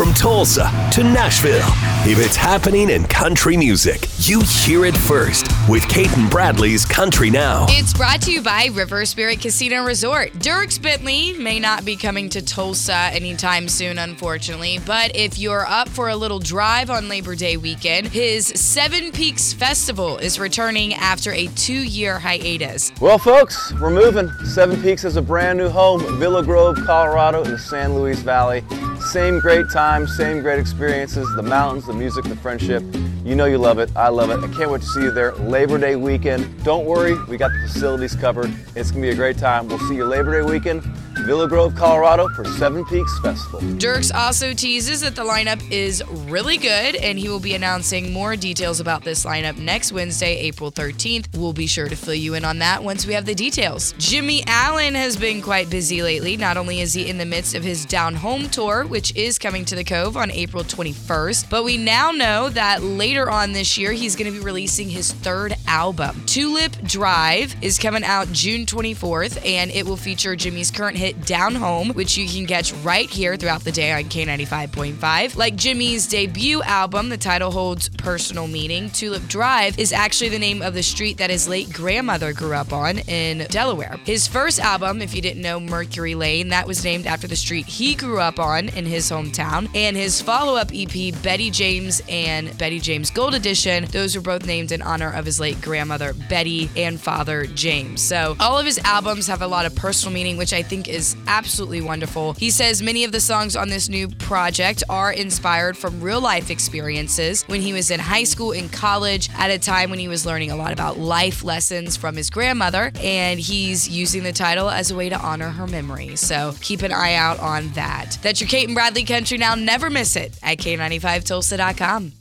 From Tulsa to Nashville, if it's happening in country music, you hear it first with Cait and Bradley's Country Now. It's brought to you by River Spirit Casino Resort. Dierks Bentley may not be coming to Tulsa anytime soon, unfortunately, but if you're up for a little drive on Labor Day weekend, his Seven Peaks Festival is returning after a two year hiatus. Well, folks, we're moving. Seven Peaks has a brand new home, Villa Grove, Colorado, in the San Luis Valley. Same great time, same great experiences, the mountains, the music, the friendship. You know you love it. I love it. I can't wait to see you there Labor Day weekend. Don't worry, we got the facilities covered. It's going to be a great time. We'll see you Labor Day weekend, Villa Grove, Colorado for Seven Peaks Festival. Dierks also teases that the lineup is really good, and he will be announcing more details about this lineup next Wednesday, April 13th. We'll be sure to fill you in on that once we have the details. Jimmie Allen has been quite busy lately. Not only is he in the midst of his Down Home tour, which is coming to the Cove on April 21st, but we now know that later on this year, he's going to be releasing his third album. Tulip Drive is coming out June 24th, and it will feature Jimmie's current hit Down Home, which you can catch right here throughout the day on K95.5. Like Jimmie's debut album, the title holds personal meaning. Tulip Drive is actually the name of the street that his late grandmother grew up on in Delaware. His first album, if you didn't know, Mercury Lane, that was named after the street he grew up on in his hometown. And his follow up EP, Betty James and Betty James Gold Edition, those were both named in honor of his late grandmother, Betty, and father, James. So all of his albums have a lot of personal meaning, which I think is absolutely wonderful. He says many of the songs on this new project are inspired from real life experiences when he was in high school and college at a time when he was learning a lot about life lessons from his grandmother, and he's using the title as a way to honor her memory. So keep an eye out on that. That's your Cait and Bradley Country Now. Never miss it at K95Tulsa.com.